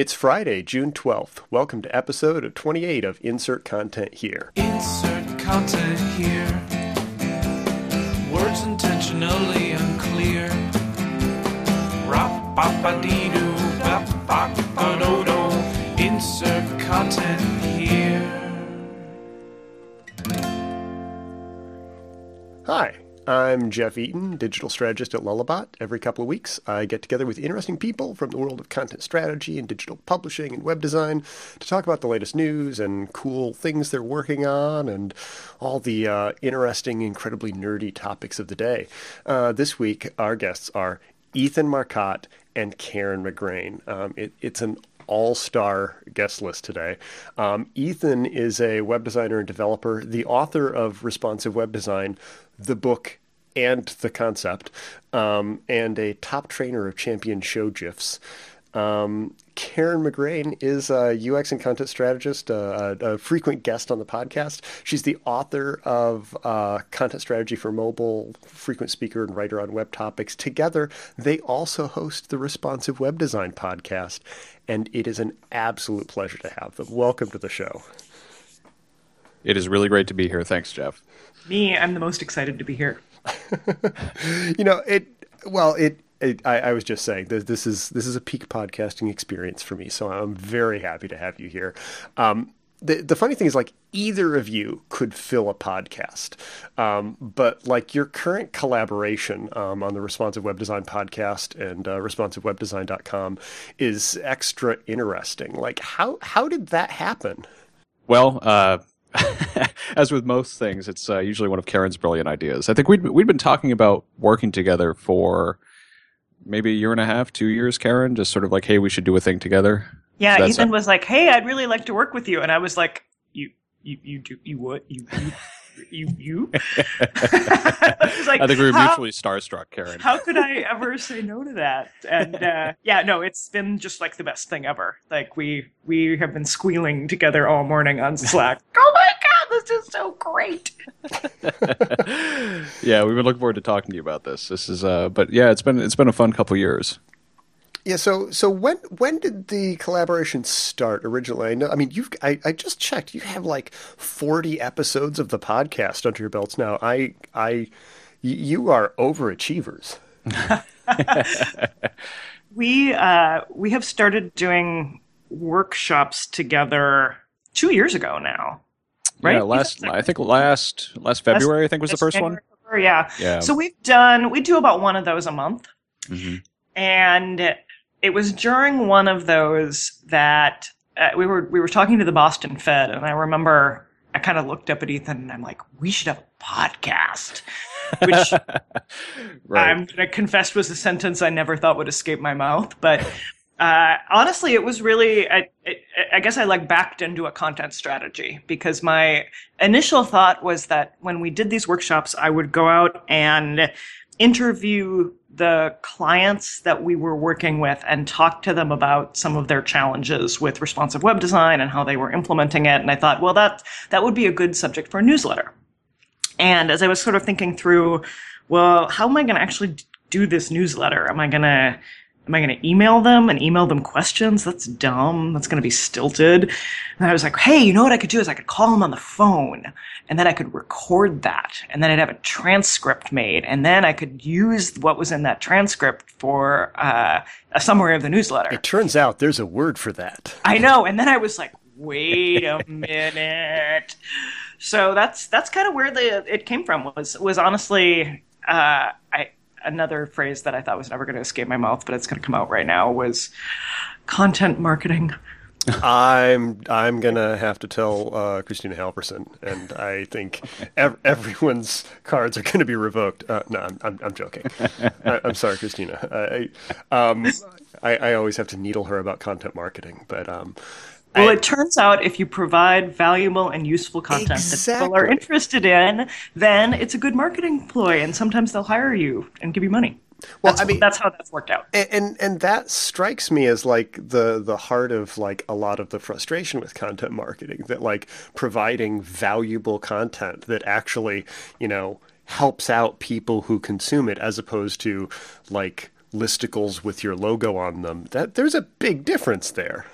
It's Friday, June 12th. Welcome to episode 28 of Insert Content Here. Insert content here. Words intentionally unclear. Rop bop a dee doo bop bop a do do. Insert content here. Hi, I'm Jeff Eaton, digital strategist at Lullabot. Every couple of weeks, I get together with interesting people from the world of content strategy and digital publishing and web design to talk about the latest news and cool things they're working on and all the uh, interesting, incredibly nerdy topics of the day. Uh, this week, our guests are Ethan Marcotte and Karen McGrane. Um, it, it's an all star guest list today. Um, Ethan is a web designer and developer, the author of Responsive Web Design, the book and the concept, um, and a top trainer of champion show GIFs. Um, Karen McGrane is a UX and content strategist, uh, a, a, frequent guest on the podcast. She's the author of uh, Content Strategy for Mobile, frequent speaker and writer on web topics. Together, they also host the Responsive Web Design podcast, and it is an absolute pleasure to have them. Welcome to the show. It is really great to be here. Thanks, Jeff. Me, I'm the most excited to be here. you know, it, well, it, it, I, I, was just saying that this is this is a peak podcasting experience for me, so I'm very happy to have you here. Um, the the funny thing is, like either of you could fill a podcast, um, but like your current collaboration um, on the Responsive Web Design podcast and uh, responsivewebdesign.com is extra interesting. Like how how did that happen? Well, uh, as with most things, it's uh, usually one of Karen's brilliant ideas. I think we'd we'd been talking about working together for maybe a year and a half, two years. Karen, just sort of like, hey, we should do a thing together. Yeah, so Ethan was like, hey, I'd really like to work with you, and I was like, you you you do you would you. you you you? I, like, I think we were mutually starstruck karen. How could i ever say no to that? And uh, yeah no it's been just like the best thing ever. Like we we have been squealing together all morning on slack. Oh my god this is so great! Yeah we've been looking forward to talking to you about this. This is uh but yeah it's been it's been a fun couple years yeah. So so when when did the collaboration start originally? I know. I mean, you've I, I just checked. You have like forty episodes of the podcast under your belts now. I I you are overachievers. we uh, we have started doing workshops together two years ago now. Right? Yeah, last I think last last February last, I think was the first January, one. Yeah. Yeah. So we've done we do about one of those a month. Mm-hmm. And it was during one of those that uh, we were we were talking to the Boston Fed, and I remember I kind of looked up at Ethan and I'm like, we should have a podcast. Which right. I'm gonna confess was a sentence I never thought would escape my mouth, but uh, honestly, it was really, I, I, guess I like backed into a content strategy because my initial thought was that when we did these workshops, I would go out and interview the clients that we were working with and talk to them about some of their challenges with responsive web design and how they were implementing it. And I thought, well, that, that would be a good subject for a newsletter. And as I was sort of thinking through, well, how am I going to actually do this newsletter? Am I going to Am I going to email them and email them questions? That's dumb. That's going to be stilted. And I was like, hey, you know what I could do is I could call them on the phone and then I could record that and then I'd have a transcript made and then I could use what was in that transcript for uh, a summary of the newsletter. It turns out there's a word for that. I know. And then I was like, wait a minute. So that's that's kind of where the it came from was was honestly uh, I another phrase that I thought was never going to escape my mouth, but it's going to come out right now was content marketing. I'm I'm gonna have to tell uh, Kristina Halvorson, and I think ev- everyone's cards are going to be revoked. Uh, no, I'm, I'm, I'm joking. I, am sorry, Kristina. I, um, I, I always have to needle her about content marketing, but um, well, I, it turns out if you provide valuable and useful content exactly. that people are interested in, then it's a good marketing ploy, and sometimes they'll hire you and give you money. Well, that's, I mean, that's how that's worked out. And, and, and that strikes me as like the the heart of like a lot of the frustration with content marketing that like providing valuable content that actually you know helps out people who consume it as opposed to like listicles with your logo on them. That there's a big difference there.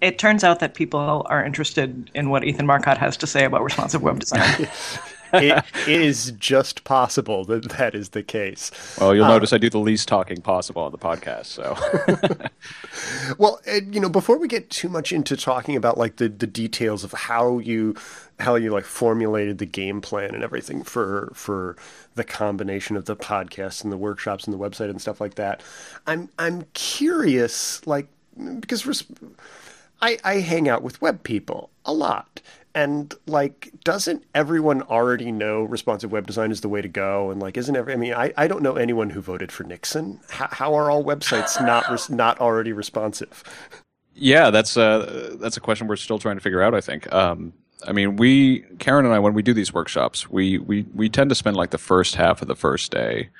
It turns out that people are interested in what Ethan Marcotte has to say about responsive web design. it is just possible that that is the case. Well, you'll um, notice I do the least talking possible on the podcast. So, well, you know, before we get too much into talking about like the the details of how you how you like formulated the game plan and everything for for the combination of the podcast and the workshops and the website and stuff like that, I'm I'm curious, like because. I, I hang out with web people a lot. And like doesn't everyone already know responsive web design is the way to go? And like isn't every i mean i, I don't know anyone who voted for nixon. How, how are all websites not res, not already responsive? Yeah that's uh that's a question we're still trying to figure out i think. Um I mean, we Karen and I when we do these workshops, we we we tend to spend like the first half of the first day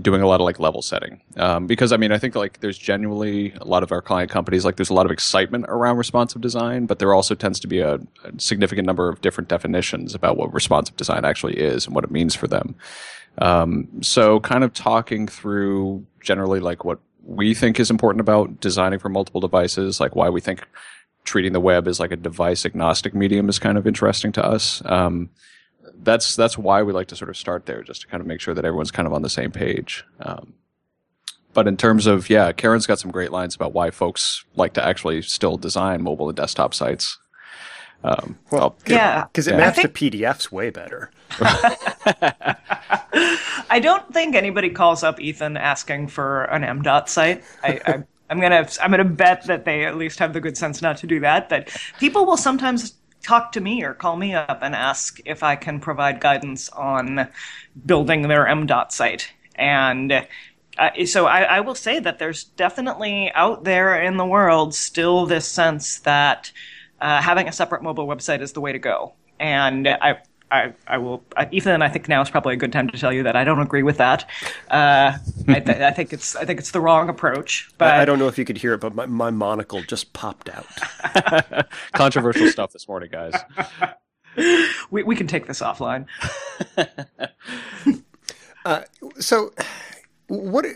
doing a lot of like level setting. Um, because i mean i think like there's genuinely a lot of our client companies like there's a lot of excitement around responsive design but there also tends to be a, a, significant number of different definitions about what responsive design actually is and what it means for them. Um, so kind of talking through generally like what we think is important about designing for multiple devices like why we think treating the web as like a device agnostic medium is kind of interesting to us. Um, that's that's why we like to sort of start there, just to kind of make sure that everyone's kind of on the same page. Um, but in terms of yeah, Karen's got some great lines about why folks like to actually still design mobile and desktop sites. Um, well, yeah, because it yeah. maps think... to PDFs way better. I don't think anybody calls up Ethan asking for an MDOT site. I, I, I'm gonna I'm gonna bet that they at least have the good sense not to do that. But people will sometimes talk to me or call me up and ask if I can provide guidance on building their MDOT site. And uh, so I, I, will say that there's definitely out there in the world still this sense that uh, having a separate mobile website is the way to go. And I, I, I will. Ethan, I think now is probably a good time to tell you that I don't agree with that. Uh, I, th- I, think it's I think it's the wrong approach. But I, I, don't know if you could hear it, but my, my monocle just popped out. Controversial stuff this morning, guys. we we can take this offline. uh, so, what?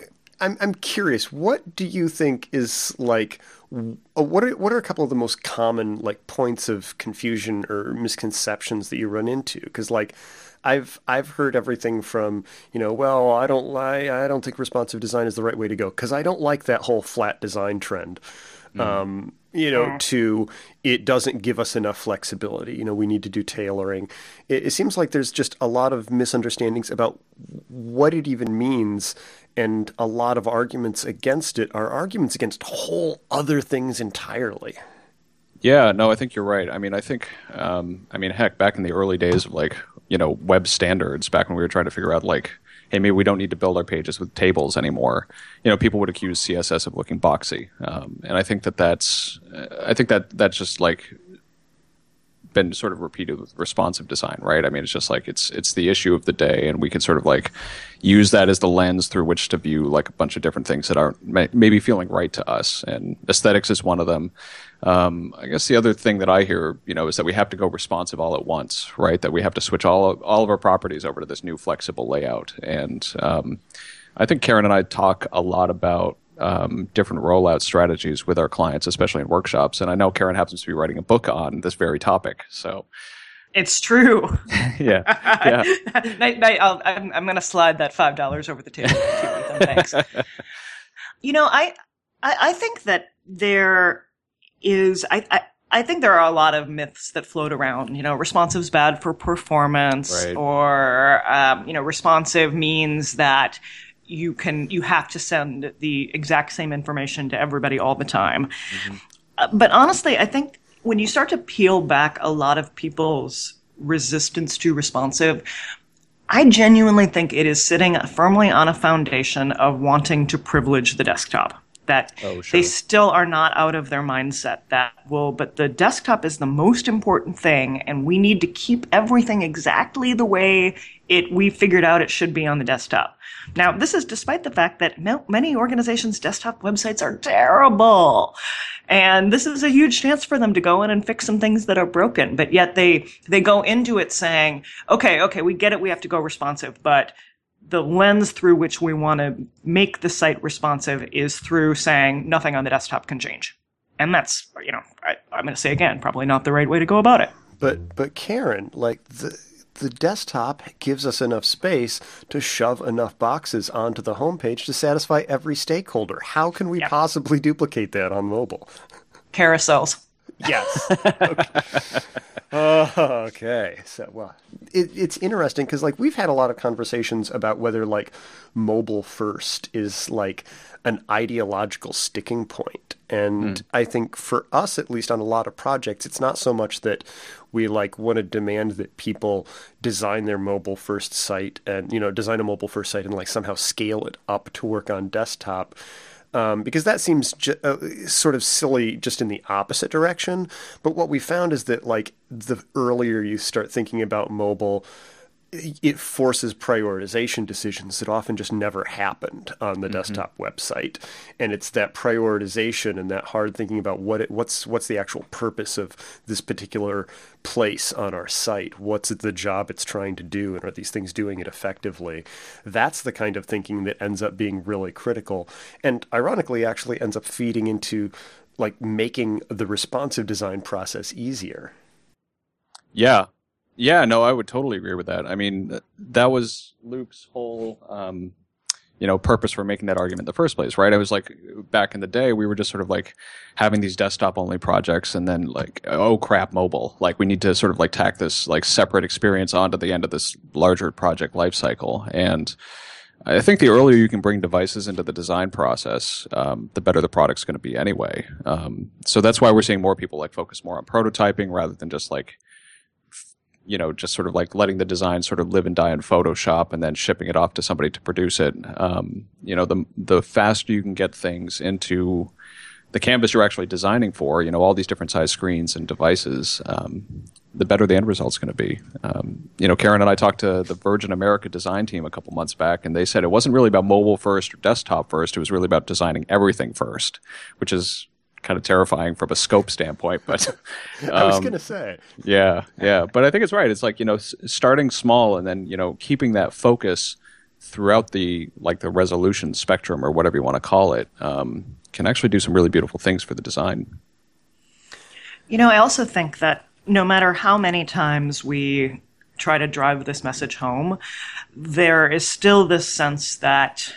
I'm I'm curious. What do you think is like? Uh, what are what are a couple of the most common like points of confusion or misconceptions that you run into? Because like I've I've heard everything from you know well I don't lie I don't think responsive design is the right way to go because I don't like that whole flat design trend. Mm. Um, you know, mm. to it doesn't give us enough flexibility. You know, we need to do tailoring. It, it seems like there's just a lot of misunderstandings about what it even means and a lot of arguments against it are arguments against whole other things entirely. Yeah, no, I think you're right. I mean, I think, um, I mean, heck, back in the early days of like, you know, web standards, back when we were trying to figure out like, hey, maybe we don't need to build our pages with tables anymore. You know, people would accuse CSS of looking boxy, um, and I think that that's, I think that that's just like been sort of repeated with responsive design, right? I mean, it's just like it's it's the issue of the day, and we can sort of like use that as the lens through which to view like a bunch of different things that aren't may, maybe feeling right to us, and aesthetics is one of them. Um, I guess the other thing that I hear, you know, is that we have to go responsive all at once, right? That we have to switch all of, all of our properties over to this new flexible layout, and um, I think Karen and I talk a lot about um, different rollout strategies with our clients, especially in workshops. And I know Karen happens to be writing a book on this very topic. So it's true. yeah. yeah. I, am I'm going to slide that five dollars over the table. Thanks. you know, I, I, I think that there is I, I I think there are a lot of myths that float around. You know, responsive is bad for performance, right. or um, you know, responsive means that you can you have to send the exact same information to everybody all the time. Mm-hmm. Uh, but honestly, I think when you start to peel back a lot of people's resistance to responsive, I genuinely think it is sitting firmly on a foundation of wanting to privilege the desktop that oh, sure. they still are not out of their mindset that well but the desktop is the most important thing and we need to keep everything exactly the way it we figured out it should be on the desktop now this is despite the fact that many organizations desktop websites are terrible and this is a huge chance for them to go in and fix some things that are broken but yet they they go into it saying okay okay we get it we have to go responsive but the lens through which we want to make the site responsive is through saying nothing on the desktop can change. And that's, you know, I, I'm going to say again, probably not the right way to go about it. But but Karen, like the the desktop gives us enough space to shove enough boxes onto the homepage to satisfy every stakeholder. How can we Yeah. possibly duplicate that on mobile? Carousels. Yes. okay. Oh, okay. So, well, it, it's interesting because, like, we've had a lot of conversations about whether, like, mobile first is like an ideological sticking point. And hmm. I think for us, at least on a lot of projects, it's not so much that we like want to demand that people design their mobile first site and, you know, design a mobile first site and like somehow scale it up to work on desktop um, because that seems ju- uh, sort of silly just in the opposite direction. But what we found is that like the earlier you start thinking about mobile, it forces prioritization decisions that often just never happened on the mm-hmm. desktop website. And it's that prioritization and that hard thinking about what it, what's what's the actual purpose of this particular place on our site? What's the job it's trying to do? And are these things doing it effectively? That's the kind of thinking that ends up being really critical. And ironically actually ends up feeding into like making the responsive design process easier. Yeah. Yeah, no, I would totally agree with that. I mean, that was Luke's whole, um, you know, purpose for making that argument in the first place, right? I was like, back in the day, we were just sort of like having these desktop only projects and then like, oh crap, mobile. Like, we need to sort of like tack this like separate experience onto the end of this larger project lifecycle. And I think the earlier you can bring devices into the design process, um, the better the product's going to be anyway. Um, so that's why we're seeing more people like focus more on prototyping rather than just like you know, just sort of like letting the design sort of live and die in Photoshop and then shipping it off to somebody to produce it. Um, you know, the the faster you can get things into the canvas you're actually designing for, you know, all these different size screens and devices, um, the better the end result's going to be. Um, you know, Karen and I talked to the Virgin America design team a couple months back, and they said it wasn't really about mobile first or desktop first. It was really about designing everything first, which is kind of terrifying from a scope standpoint. But i was um, going to say yeah, yeah, but I think it's right. It's like you know, s- starting small and then you know, keeping that focus throughout the like the resolution spectrum or whatever you want to call it um, can actually do some really beautiful things for the design. You know, I also think that no matter how many times we try to drive this message home, there is still this sense that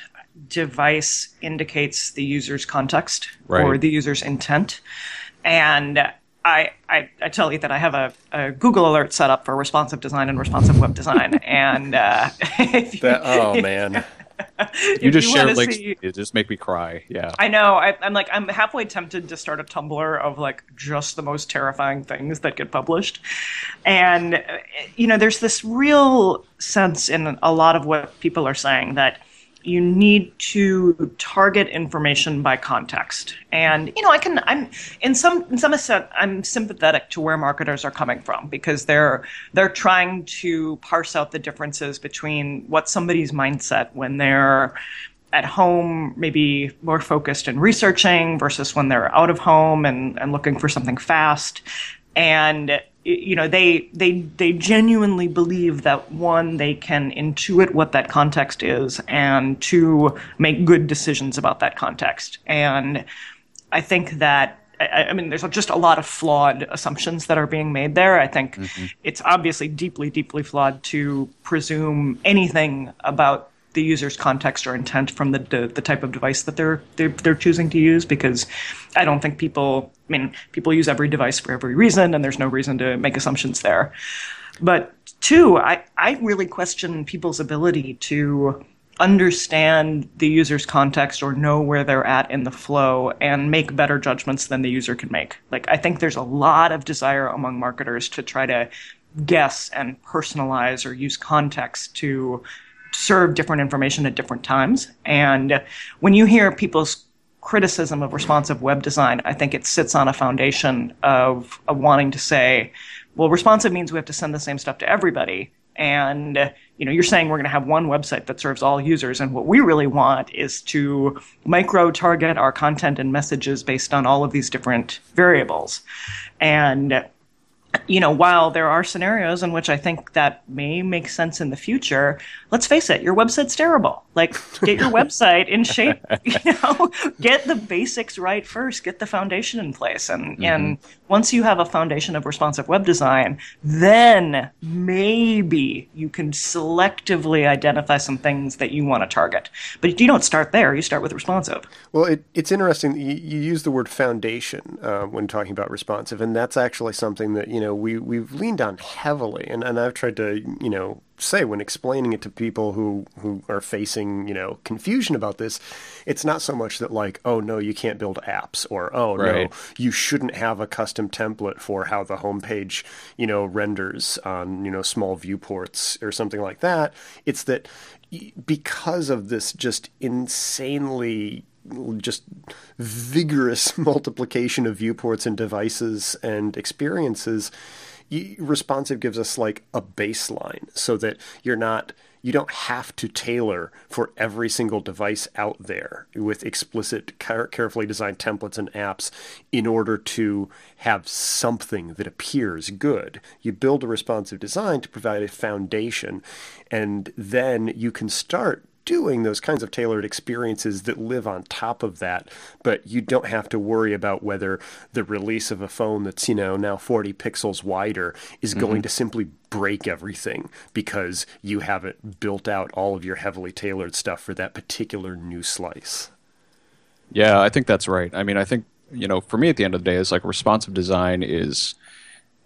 device indicates the user's context or the user's intent. And I, I, I tell you that I have a, a Google alert set up for responsive design and responsive web design. and uh, if you, that oh man You just you share wanna links. see- It just make me cry. Yeah. I know. I, I'm like, I'm halfway tempted to start a Tumblr of like just the most terrifying things that get published. And, uh, you know, there's this real sense in a lot of what people are saying that you need to target information by context. And, you know, I can, I'm, in some, in some extent, I'm sympathetic to where marketers are coming from because they're, they're trying to parse out the differences between what somebody's mindset when they're, at home, maybe more focused in researching versus when they're out of home and, and looking for something fast. And you know, they they they genuinely believe that one, they can intuit what that context is, and two, make good decisions about that context. And I think that I, I mean, there's just a lot of flawed assumptions that are being made there. I think mm-hmm. it's obviously deeply, deeply flawed to presume anything about the user's context or intent from the the, the type of device that they're, they're they're choosing to use because I don't think people. I mean, people use every device for every reason, and there's no reason to make assumptions there. But two, I, I really question people's ability to understand the user's context or know where they're at in the flow and make better judgments than the user can make. Like, I think there's a lot of desire among marketers to try to guess and personalize or use context to serve different information at different times. And when you hear people's criticism of responsive web design, I think it sits on a foundation of, of wanting to say, well, responsive means we have to send the same stuff to everybody. And you know, you're saying we're going to have one website that serves all users, and what we really want is to micro target our content and messages based on all of these different variables. And you know, while there are scenarios in which I think that may make sense in the future, let's face it, your website's terrible. Like, get your website in shape, you know, get the basics right first, get the foundation in place. And, mm-hmm. and once you have a foundation of responsive web design, then maybe you can selectively identify some things that you want to target. But you don't start there, you start with responsive. Well, it, it's interesting you, you use the word foundation uh, when talking about responsive, and that's actually something that, you know, we, we've leaned on heavily. And, and I've tried to, you know, say when explaining it to people who who are facing you know confusion about this it's not so much that like oh no you can't build apps or oh right. no you shouldn't have a custom template for how the homepage you know renders on you know small viewports or something like that it's that because of this just insanely just vigorous multiplication of viewports and devices and experiences responsive gives us like a baseline so that you're not you don't have to tailor for every single device out there with explicit carefully designed templates and apps in order to have something that appears good. You build a responsive design to provide a foundation and then you can start doing those kinds of tailored experiences that live on top of that, but you don't have to worry about whether the release of a phone that's, you know, now 40 pixels wider is mm-hmm. going to simply break everything because you haven't built out all of your heavily tailored stuff for that particular new slice. Yeah, I think that's right. I mean, I think, you know, for me at the end of the day, it's like responsive design is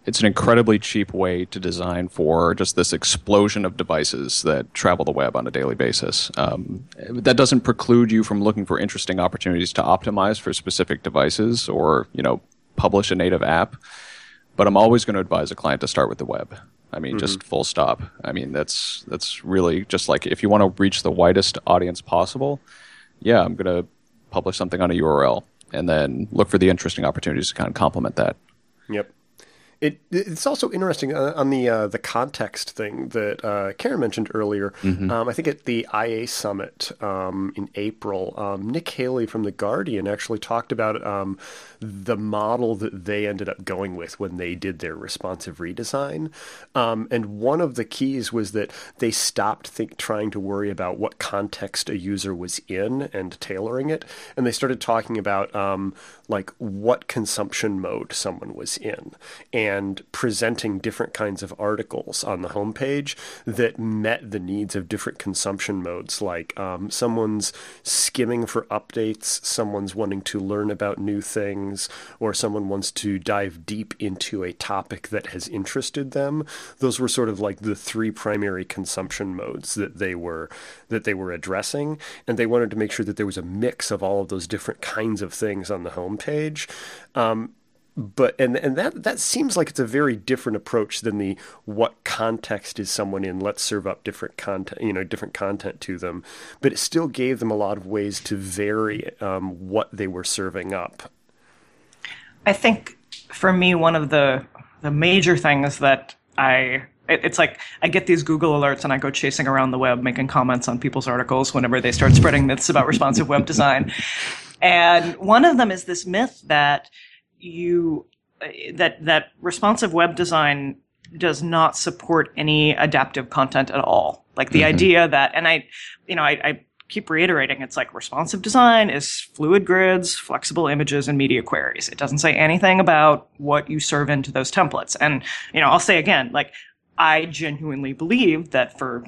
it's an incredibly cheap way to design for just this explosion of devices that travel the web on a daily basis. Um, that doesn't preclude you from looking for interesting opportunities to optimize for specific devices or you know publish a native app. But I'm always going to advise a client to start with the web. I mean, mm-hmm. just full stop. I mean, that's that's really just like if you want to reach the widest audience possible. Yeah, I'm going to publish something on a URL and then look for the interesting opportunities to kind of complement that. Yep. It, it's also interesting uh, on the uh, the context thing that uh, Karen mentioned earlier. Mm-hmm. Um, I think at the IA summit um, in April, um, Nick Haley from the Guardian actually talked about um, the model that they ended up going with when they did their responsive redesign. Um, and one of the keys was that they stopped think, trying to worry about what context a user was in and tailoring it, and they started talking about um, like what consumption mode someone was in and presenting different kinds of articles on the homepage that met the needs of different consumption modes like um, someone's skimming for updates someone's wanting to learn about new things or someone wants to dive deep into a topic that has interested them those were sort of like the three primary consumption modes that they were that they were addressing and they wanted to make sure that there was a mix of all of those different kinds of things on the homepage. Um, but and and that that seems like it's a very different approach than the what context is someone in. Let's serve up different content you know different content to them. But it still gave them a lot of ways to vary um, what they were serving up. I think for me one of the the major things that i it's like I get these Google alerts and I go chasing around the web making comments on people's articles whenever they start spreading myths about responsive web design. And one of them is this myth that you that that responsive web design does not support any adaptive content at all. Like the mm-hmm. idea that, and I, you know, I, I keep reiterating, it's like responsive design is fluid grids, flexible images, and media queries. It doesn't say anything about what you serve into those templates. And, you know, I'll say again, like, I genuinely believe that for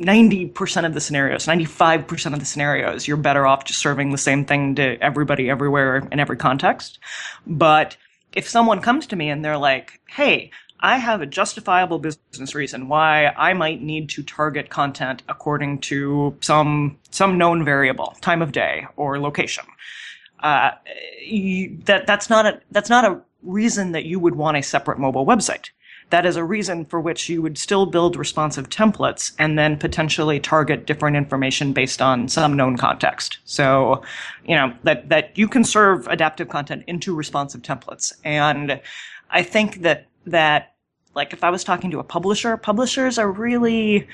90% of the scenarios, 95% of the scenarios, you're better off just serving the same thing to everybody everywhere in every context. But if someone comes to me and they're like, hey, I have a justifiable business reason why I might need to target content according to some some known variable, time of day or location. Uh, you, that that's not a that's not a reason that you would want a separate mobile website that is a reason for which you would still build responsive templates and then potentially target different information based on some known context. So, you know, that, that you can serve adaptive content into responsive templates. And I think that, that, like if I was talking to a publisher, publishers are really,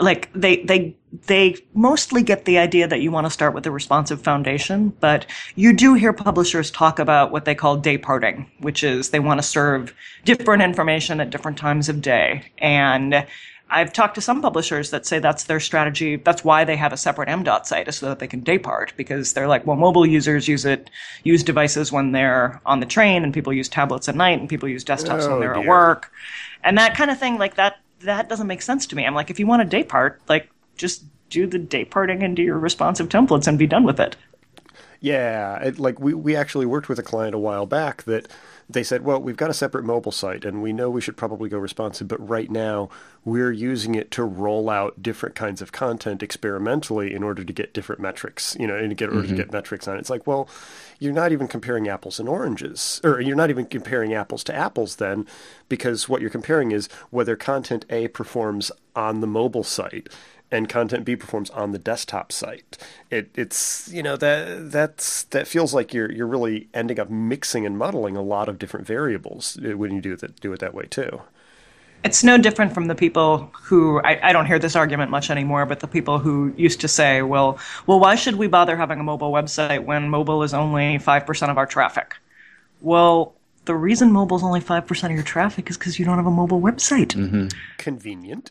like they they they mostly get the idea that you want to start with a responsive foundation, but you do hear publishers talk about what they call day parting, which is they want to serve different information at different times of day. And I've talked to some publishers that say that's their strategy. That's why they have a separate MDOT site is so that they can day part because they're like, well, mobile users use it, use devices when they're on the train and people use tablets at night and people use desktops Oh, when they're at work and that kind of thing. Like that, that doesn't make sense to me. I'm like, if you want a day part, like just do the day parting into your responsive templates and be done with it. Yeah, it, like we, we actually worked with a client a while back that they said, well, we've got a separate mobile site and we know we should probably go responsive, but right now we're using it to roll out different kinds of content experimentally in order to get different metrics, you know, in get, order to mm-hmm. get metrics on it. It's like, well, you're not even comparing apples and oranges, or you're not even comparing apples to apples then, because what you're comparing is whether content A performs on the mobile site and content B performs on the desktop site. It, it's you know that that's that feels like you're you're really ending up mixing and muddling a lot of different variables uh, when you do that do it that way too. It's no different from the people who I, I don't hear this argument much anymore, but the people who used to say, "Well, well, why should we bother having a mobile website when mobile is only five percent of our traffic?" Well, the reason mobile is only five percent of your traffic is because you don't have a mobile website. Convenient.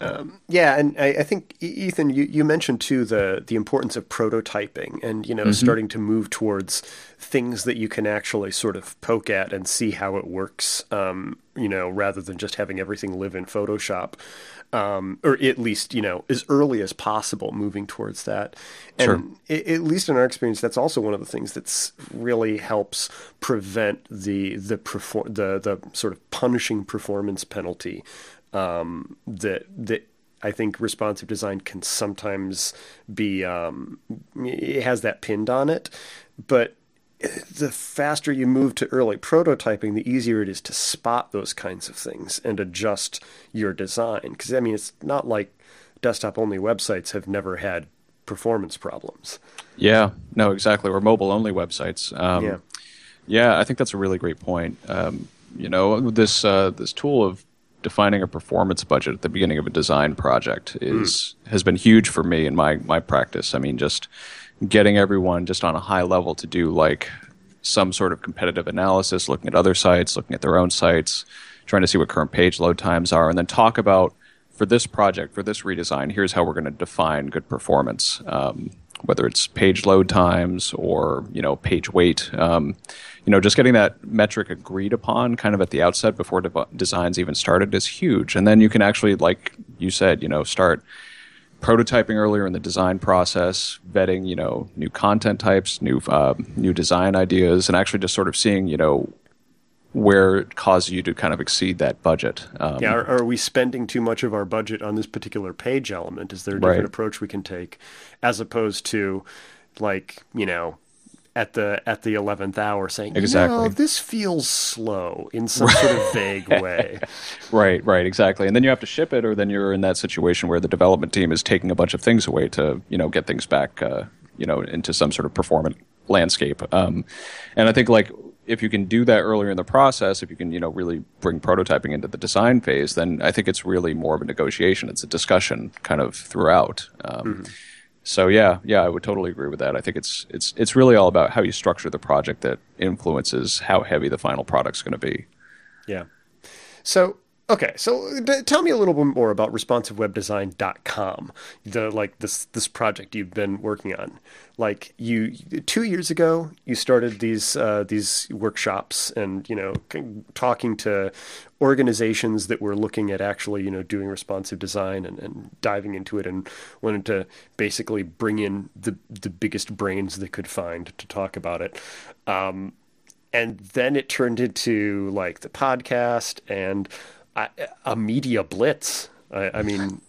Um, yeah, and I, I think Ethan, you, you mentioned too the the importance of prototyping and you know starting to move towards things that you can actually sort of poke at and see how it works. Um, you know, rather than just having everything live in Photoshop, um, or at least you know as early as possible, moving towards that. And Sure. a- at least in our experience, that's also one of the things that's really helps prevent the the perform the the sort of punishing performance penalty um, that that I think responsive design can sometimes be um, it has that pinned on it, but the faster you move to early prototyping, the easier it is to spot those kinds of things and adjust your design. Because I mean, it's not like desktop only websites have never had performance problems. Yeah, no, exactly. Or mobile only websites. Um, Yeah. yeah, I think that's a really great point. Um, you know, this uh, this tool of defining a performance budget at the beginning of a design project is has been huge for me in my my practice. I mean, just getting everyone just on a high level to do like some sort of competitive analysis, looking at other sites, looking at their own sites, trying to see what current page load times are, and then talk about for this project, for this redesign, here's how we're going to define good performance. Um, whether it's page load times or you know page weight, um, you know, just getting that metric agreed upon kind of at the outset before de- designs even started is huge. And then you can actually, like you said, you know, start prototyping earlier in the design process, vetting, you know, new content types, new uh, new design ideas, and actually just sort of seeing, you know, where it causes you to kind of exceed that budget. Um, Yeah, are, are we spending too much of our budget on this particular page element? Is there a different Right. approach we can take, as opposed to, like you know, at the at the eleventh hour saying, Exactly. "No, this feels slow in some sort of vague way. Right, right, exactly. And then you have to ship it, or then you're in that situation where the development team is taking a bunch of things away to, you know, get things back, uh, you know, into some sort of performant landscape. Um, and I think like if you can do that earlier in the process, if you can, you know, really bring prototyping into the design phase, then I think it's really more of a negotiation. It's a discussion kind of throughout. Um, So yeah, yeah, I would totally agree with that. I think it's it's it's really all about how you structure the project that influences how heavy the final product's going to be. Yeah. So okay, so d- tell me a little bit more about responsivewebdesign.com. The like this this project you've been working on. Like you two years ago, you started these uh, these workshops and you know talking to organizations that were looking at actually you know doing responsive design and, and diving into it and wanted to basically bring in the the biggest brains they could find to talk about it. Um, and then it turned into like the podcast and a, media blitz. I, I mean,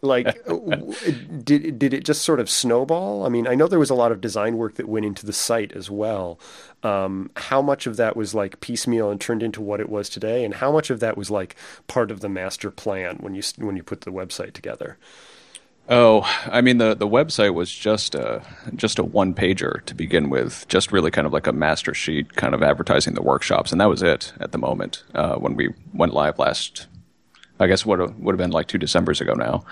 like, did did it just sort of snowball? I mean, I know there was a lot of design work that went into the site as well. Um, how much of that was like piecemeal and turned into what it was today, and how much of that was like part of the master plan when you when you put the website together? Oh, I mean the the website was just a just a one pager to begin with, just really kind of like a master sheet, kind of advertising the workshops, and that was it at the moment uh, when we went live last I guess what would have been like two December's ago now.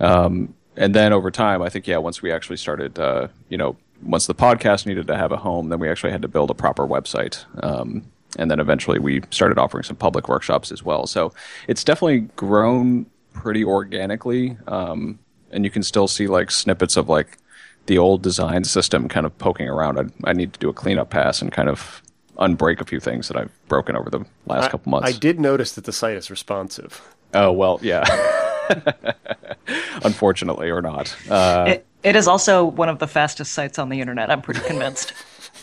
Um, and then over time, I think yeah, once we actually started, uh, you know, once the podcast needed to have a home, then we actually had to build a proper website. Um, and then eventually we started offering some public workshops as well. So it's definitely grown pretty organically. Um, and you can still see like snippets of like the old design system kind of poking around. I, I need to do a cleanup pass and kind of unbreak a few things that I've broken over the last I, couple months. I did notice that the site is responsive. Oh well, yeah. Unfortunately, or not. Uh, it, it is also one of the fastest sites on the internet. I'm pretty convinced.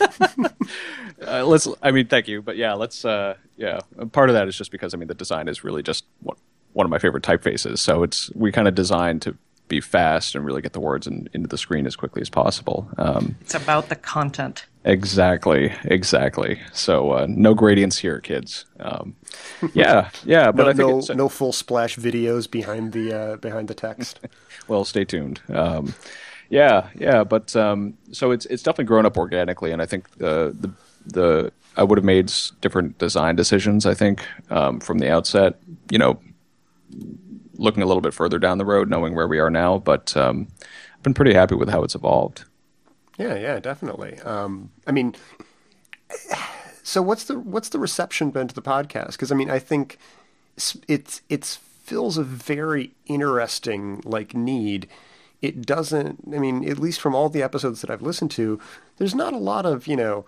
uh, let's. I mean, thank you, but yeah, let's. Uh, yeah, part of that is just because I mean the design is really just one, one of my favorite typefaces. So it's we kind of designed to be fast and really get the words in, into the screen as quickly as possible. Um, it's about the content. Exactly, exactly. So uh, no gradients here, kids. Um, yeah, yeah, but no, I think no, it's, no full splash videos behind the uh, behind the text. well, stay tuned. Um, yeah, yeah, but um, so it's it's definitely grown up organically, and I think the the the I would have made different design decisions. I think um, from the outset, you know, looking a little bit further down the road, knowing where we are now. But um, I've been pretty happy with how it's evolved. Yeah, yeah, definitely. Um, I mean, so what's the what's the reception been to the podcast? Because I mean, I think it's it's fills a very interesting like need. It doesn't. I mean, at least from all the episodes that I've listened to, there's not a lot of you know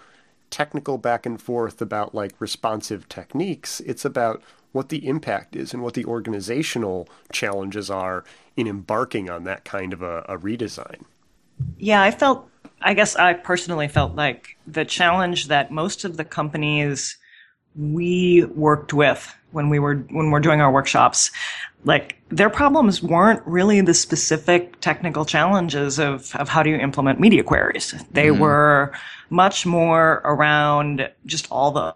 technical back and forth about like responsive techniques. It's about what the impact is and what the organizational challenges are in embarking on that kind of a, a redesign. Yeah, I felt, I guess I personally felt like the challenge that most of the companies we worked with when we were when we're doing our workshops like their problems weren't really the specific technical challenges of, of how do you implement media queries. They mm-hmm. were much more around just all the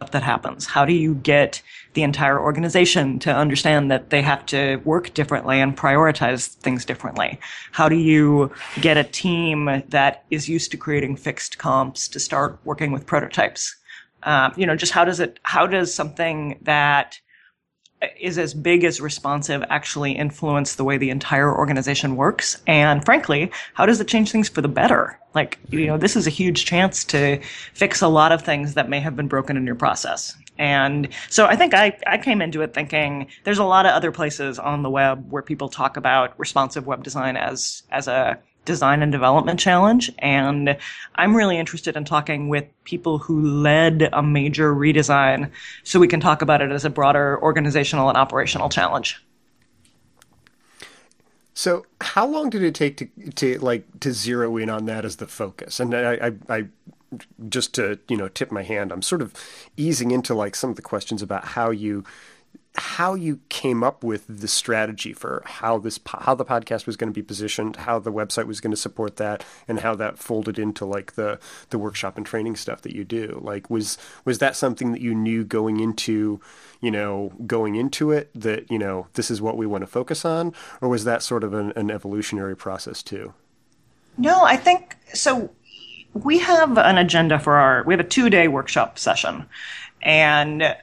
that happens? How do you get the entire organization to understand that they have to work differently and prioritize things differently? How do you get a team that is used to creating fixed comps to start working with prototypes? Um, you know, just how does it, how does something that is as big as responsive actually influence the way the entire organization works? And frankly, how does it change things for the better? Like, you know, this is a huge chance to fix a lot of things that may have been broken in your process. And so I think I, I came into it thinking there's a lot of other places on the web where people talk about responsive web design as, as a design and development challenge. And I'm really interested in talking with people who led a major redesign so we can talk about it as a broader organizational and operational challenge. So, how long did it take to to like to zero in on that as the focus? And I, I, I just to you know tip my hand, I'm sort of easing into like some of the questions about how you how you came up with the strategy for how this how the podcast was going to be positioned, how the website was going to support that, and how that folded into like the the workshop and training stuff that you do. Like was was that something that you knew going into, you know, going into it that you know this is what we want to focus on, or was that sort of an, an evolutionary process too? No, I think so. We have an agenda for our. We have a two day workshop session, and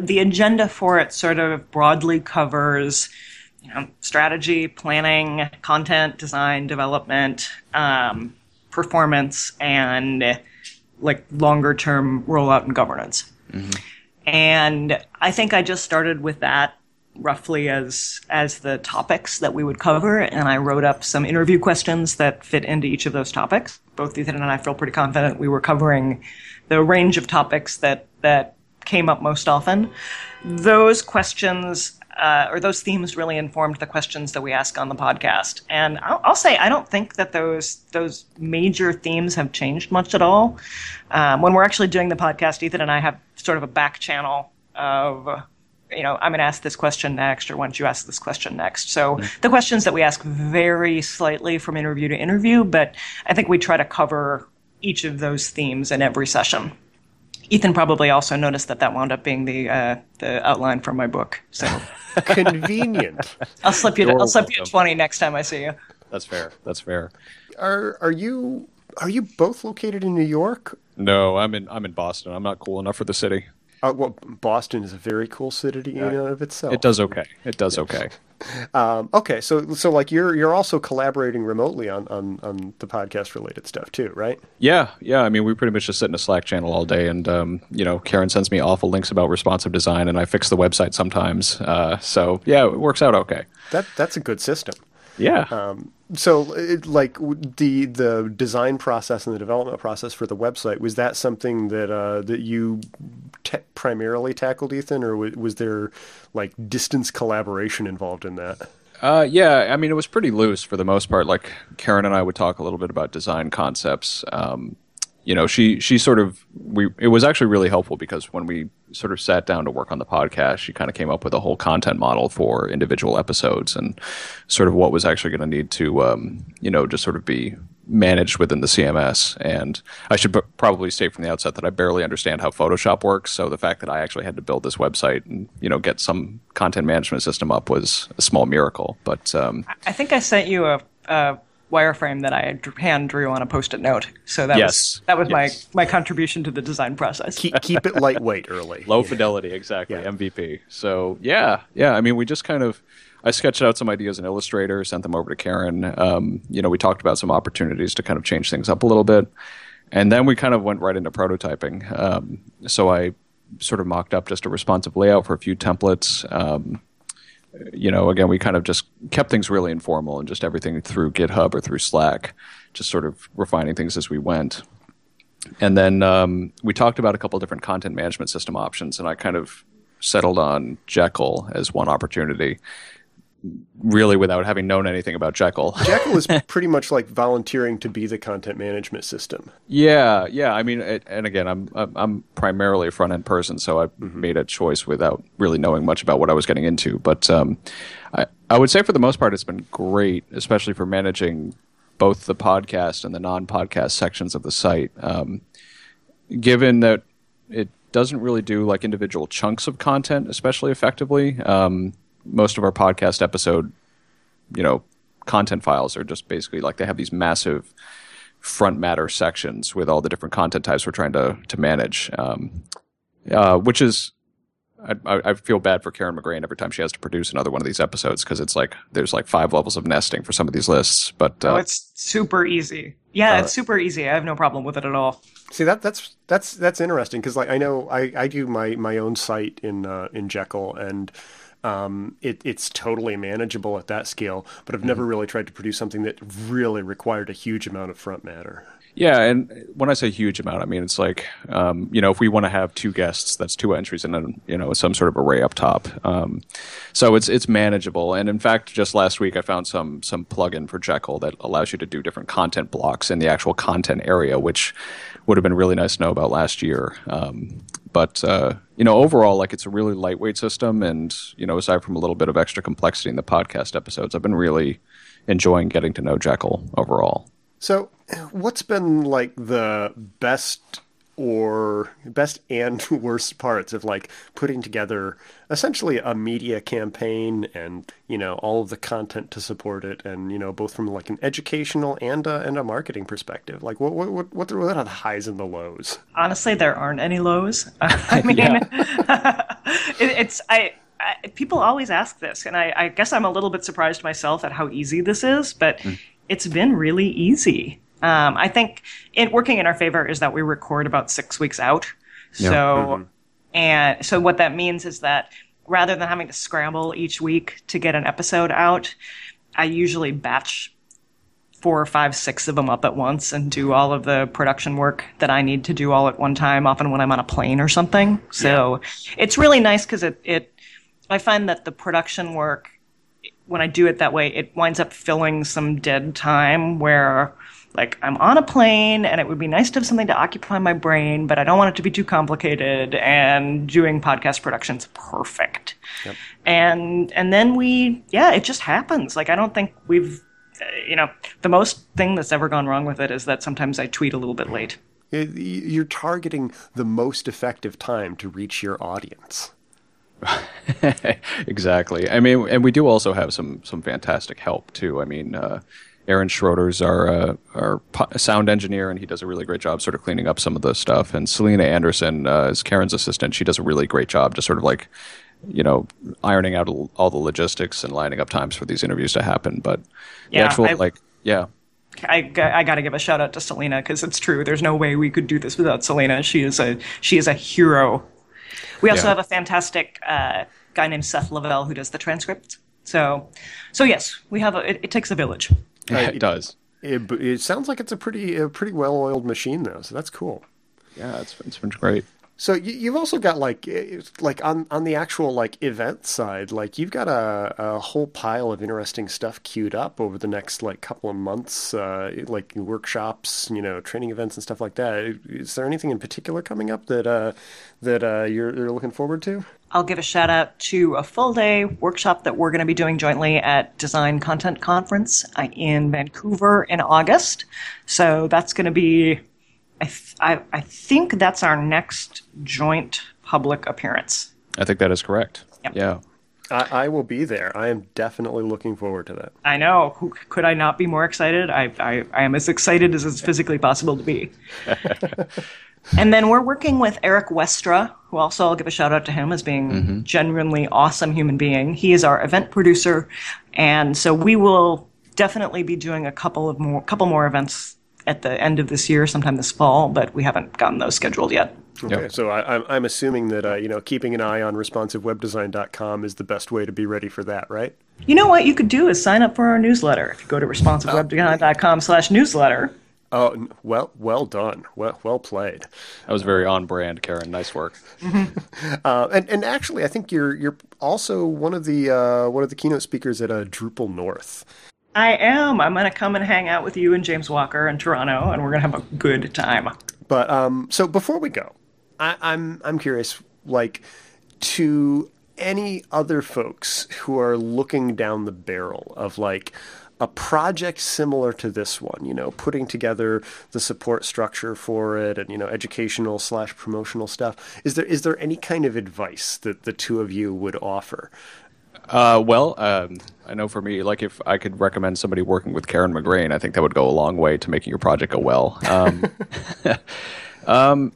the agenda for it sort of broadly covers you know, strategy, planning, content, design, development, um, performance, and like longer term rollout and governance. Mm-hmm. And I think I just started with that roughly as as the topics that we would cover and I wrote up some interview questions that fit into each of those topics. Both Ethan and I feel pretty confident we were covering the range of topics that that came up most often. Those questions uh, or those themes really informed the questions that we ask on the podcast. And I'll, I'll, say I don't think that those those major themes have changed much at all. Um, when we're actually doing the podcast, Ethan and I have sort of a back channel of. You know, I'm going to ask this question next, or why don't you ask this question next? So mm-hmm. the questions that we ask vary slightly from interview to interview, but I think we try to cover each of those themes in every session. Ethan probably also noticed that that wound up being the uh, the outline for my book. So convenient. I'll slip you. I'll slip you twenty next time I see you. That's fair. That's fair. Are are you are you both located in New York? No, I'm in I'm in Boston. I'm not cool enough for the city. Uh, well, Boston is a very cool city in and of itself. It does okay. It does okay. Um, okay, so so like you're you're also collaborating remotely on, on on the podcast related stuff too, right? Yeah, yeah. I mean, we pretty much just sit in a Slack channel all day, and um, you know, Karen sends me awful links about responsive design, and I fix the website sometimes. Uh, so yeah, it works out okay. That that's a good system. Yeah. Um, so, it, like the the design process and the development process for the website was that something that uh, that you te- primarily tackled, Ethan, or was, was there like distance collaboration involved in that? Uh, yeah, I mean, it was pretty loose for the most part. Like Karen and I would talk a little bit about design concepts. Um, you know, she she sort of we. It was actually really helpful because when we sort of sat down to work on the podcast, she kind of came up with a whole content model for individual episodes and sort of what was actually going to need to, um, you know, just sort of be managed within the CMS. And I should probably state from the outset that I barely understand how Photoshop works. So the fact that I actually had to build this website and you know get some content management system up was a small miracle. But um, I think I sent you a, a wireframe that I hand drew on a post-it note. So that Yes. was that was Yes. my my contribution to the design process. Keep keep it lightweight early. low fidelity exactly Yeah. mvp so yeah yeah i mean we just kind of i sketched out some ideas in illustrator sent them over to karen um, you know we talked about some opportunities to kind of change things up a little bit and then we kind of went right into prototyping um, so i sort of mocked up just a responsive layout for a few templates um, you know again we kind of just kept things really informal and just everything through github or through slack just sort of refining things as we went. And then um, we talked about a couple different content management system options, and I kind of settled on Jekyll as one opportunity, really without having known anything about Jekyll. Jekyll is pretty much like volunteering to be the content management system. yeah, yeah. I mean, it, and again, I'm I'm- I'm primarily a front end person, so I made a choice without really knowing much about what I was getting into. But um, I I would say for the most part, it's been great, especially for managing both the podcast and the non podcast sections of the site. Um, given that it doesn't really do like individual chunks of content especially effectively. Um, most of our podcast episode, you know, content files are just basically like they have these massive front matter sections with all the different content types we're trying to to manage, um, uh, which is. I, I I feel bad for Karen McGrane every time she has to produce another one of these episodes because it's like there's like five levels of nesting for some of these lists. But uh, oh, it's super easy. Yeah, Uh, it's super easy. I have no problem with it at all. See that that's that's that's interesting because like I know I, I do my my own site in uh, in Jekyll and um, it, it's totally manageable at that scale, but I've never really tried to produce something that really required a huge amount of front matter. Yeah, and when I say huge amount, I mean it's like um, you know if we want to have two guests, that's two entries and then you know some sort of array up top. Um, so it's it's manageable. And in fact, just last week I found some some plugin for Jekyll that allows you to do different content blocks in the actual content area, which would have been really nice to know about last year. Um, but uh, you know overall, like it's a really lightweight system, and you know aside from a little bit of extra complexity in the podcast episodes, I've been really enjoying getting to know Jekyll overall. So, what's been like the best or best and worst parts of like putting together essentially a media campaign and you know all of the content to support it and you know both from like an educational and a, and a marketing perspective like what what what what are the highs and the lows Honestly, there aren't any lows. I mean, it, it's I, I. People always ask this, and I, I guess I'm a little bit surprised myself at how easy this is, but hmm. it's been really easy. Um, I think it working in our favor is that we record about six weeks out. So, and so what that means is that rather than having to scramble each week to get an episode out, I usually batch four or five, six of them up at once and do all of the production work that I need to do all at one time, often when I'm on a plane or something. So it's really nice because it, it, I find that the production work, when I do it that way, it winds up filling some dead time where like I'm on a plane and it would be nice to have something to occupy my brain, but I don't want it to be too complicated and doing podcast production's perfect. Yep. And and then we yeah, it just happens. Like I don't think we've uh, you know, the most thing that's ever gone wrong with it is that sometimes I tweet a little bit late. You're targeting the most effective time to reach your audience exactly. I mean, and we do also have some some fantastic help too. I mean, uh, Aaron Schroeder's our uh, our sound engineer, and he does a really great job sort of cleaning up some of the stuff. And Selena Anderson uh, is Karen's assistant. She does a really great job, just sort of like you know ironing out all the logistics and lining up times for these interviews to happen. But the Yeah, actual I- like yeah. I, I got to give a shout out to Selena because it's true. There's no way we could do this without Selena. She is a she is a hero. We also Yeah. have a fantastic uh, guy named Seth Lavelle who does the transcripts. So, so yes, we have a. It, it takes a village. Yeah, it does. It, it sounds like it's a pretty a pretty well oiled machine though, so that's cool. Yeah, it's it's been great. So you, you've also got like like on on the actual like event side, like you've got a, a whole pile of interesting stuff queued up over the next like couple of months, uh, like workshops, you know, training events and stuff like that. Is there anything in particular coming up that uh, that uh, you're, you're looking forward to? I'll give a shout out to a full day workshop that we're going to be doing jointly at Design Content Conference uh, in Vancouver in August. So that's going to be, I, th- I, I think that's our next joint public appearance. I think that is correct. Yep. Yeah. I, I will be there. I am definitely looking forward to that. I know. Who, could I not be more excited? I, I, I am as excited as it's physically possible to be. and then we're working with Eric Westra, who also I'll give a shout out to him as being mm-hmm. genuinely awesome human being. He is our event producer, and so we will definitely be doing a couple of more couple more events at the end of this year, sometime this fall, but we haven't gotten those scheduled yet. Okay, Yep. so I, I'm I'm assuming that uh, you know keeping an eye on responsivewebdesign.com is the best way to be ready for that, right? You know what you could do is sign up for our newsletter. If you go to responsivewebdesign.com slash newsletter, Oh, well, well done. Well, well played. That was very on brand, Karen. Nice work. Uh, and and actually, I think you're you're also one of the uh, one of the keynote speakers at uh, Drupal North. I am. I'm going to come and hang out with you and James Walker in Toronto, and we're going to have a good time. But um, so before we go, I, I'm I'm curious, like, to any other folks who are looking down the barrel of like a project similar to this one, you know, putting together the support structure for it and you know educational slash promotional stuff. Is there is there any kind of advice that the two of you would offer? Uh, well, um, I know for me, like if I could recommend somebody working with Karen McGrane, I think that would go a long way to making your project go well. Um, um,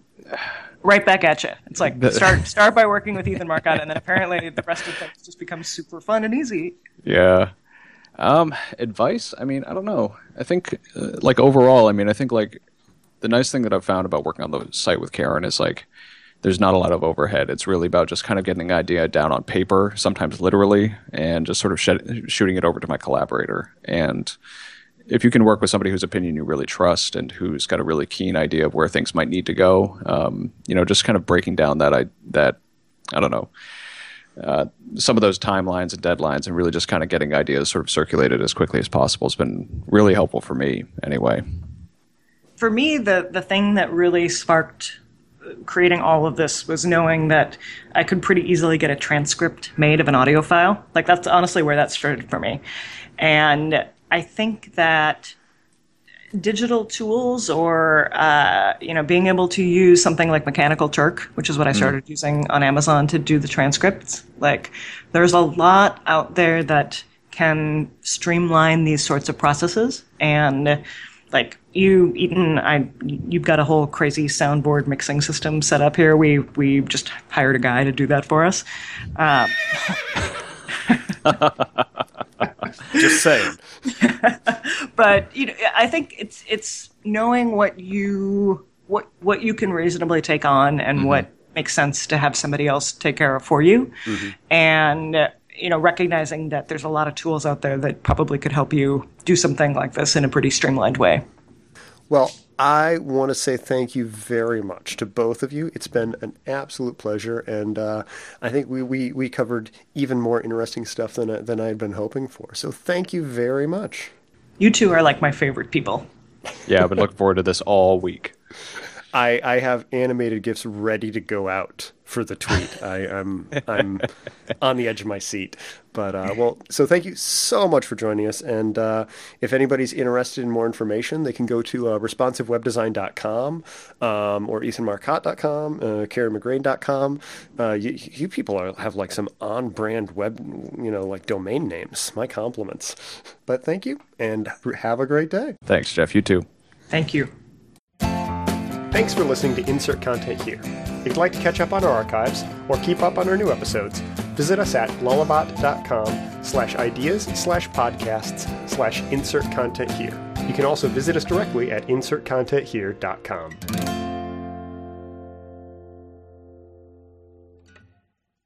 Right back at you. It's like start start by working with Ethan Marcotte, and then apparently the rest of things just becomes super fun and easy. yeah. Um, advice? I mean, I don't know. I think, uh, like overall, I mean, I think like the nice thing that I've found about working on the site with Karen is like there's not a lot of overhead. It's really about just kind of getting an idea down on paper, sometimes literally, and just sort of shed, shooting it over to my collaborator. And if you can work with somebody whose opinion you really trust and who's got a really keen idea of where things might need to go, um, you know, just kind of breaking down that I that I don't know uh, some of those timelines and deadlines, and really just kind of getting ideas sort of circulated as quickly as possible has been really helpful for me. Anyway, For me, the the thing that really sparked creating all of this was knowing that I could pretty easily get a transcript made of an audio file. Like that's honestly where that started for me. And I think that digital tools or uh, you know being able to use something like Mechanical Turk, which is what I started using on Amazon to do the transcripts. Like there's a lot out there that can streamline these sorts of processes and like you Ethan I you've got a whole crazy soundboard mixing system set up here. We we just hired a guy to do that for us. Um, Just saying. but you know, I think it's it's knowing what you what what you can reasonably take on and what makes sense to have somebody else take care of for you, and uh, you know recognizing that there's a lot of tools out there that probably could help you do something like this in a pretty streamlined way. Well, I want to say thank you very much to both of you. It's been an absolute pleasure, and uh, I think we, we, we covered even more interesting stuff than I- than I had been hoping for. So thank you very much. You two are like my favorite people. yeah, I've been looking forward to this all week. I, I have animated gifs ready to go out for the tweet. I, am I'm, I'm on the edge of my seat. But uh, well, so thank you so much for joining us. And uh, if anybody's interested in more information, they can go to uh, responsivewebdesign.com um, or ethanmarcotte.com, uh, KarenMcGrane.com. Uh, you, you people are, have like some on-brand web, you know, like domain names. My compliments. But thank you, and have a great day. Thanks, Jeff. You too. Thank you. Thanks for listening to Insert Content Here. If you'd like to catch up on our archives or keep up on our new episodes, visit us at lullabot.com slash ideas slash podcasts slash insert content here. You can also visit us directly at insertcontenthere.com.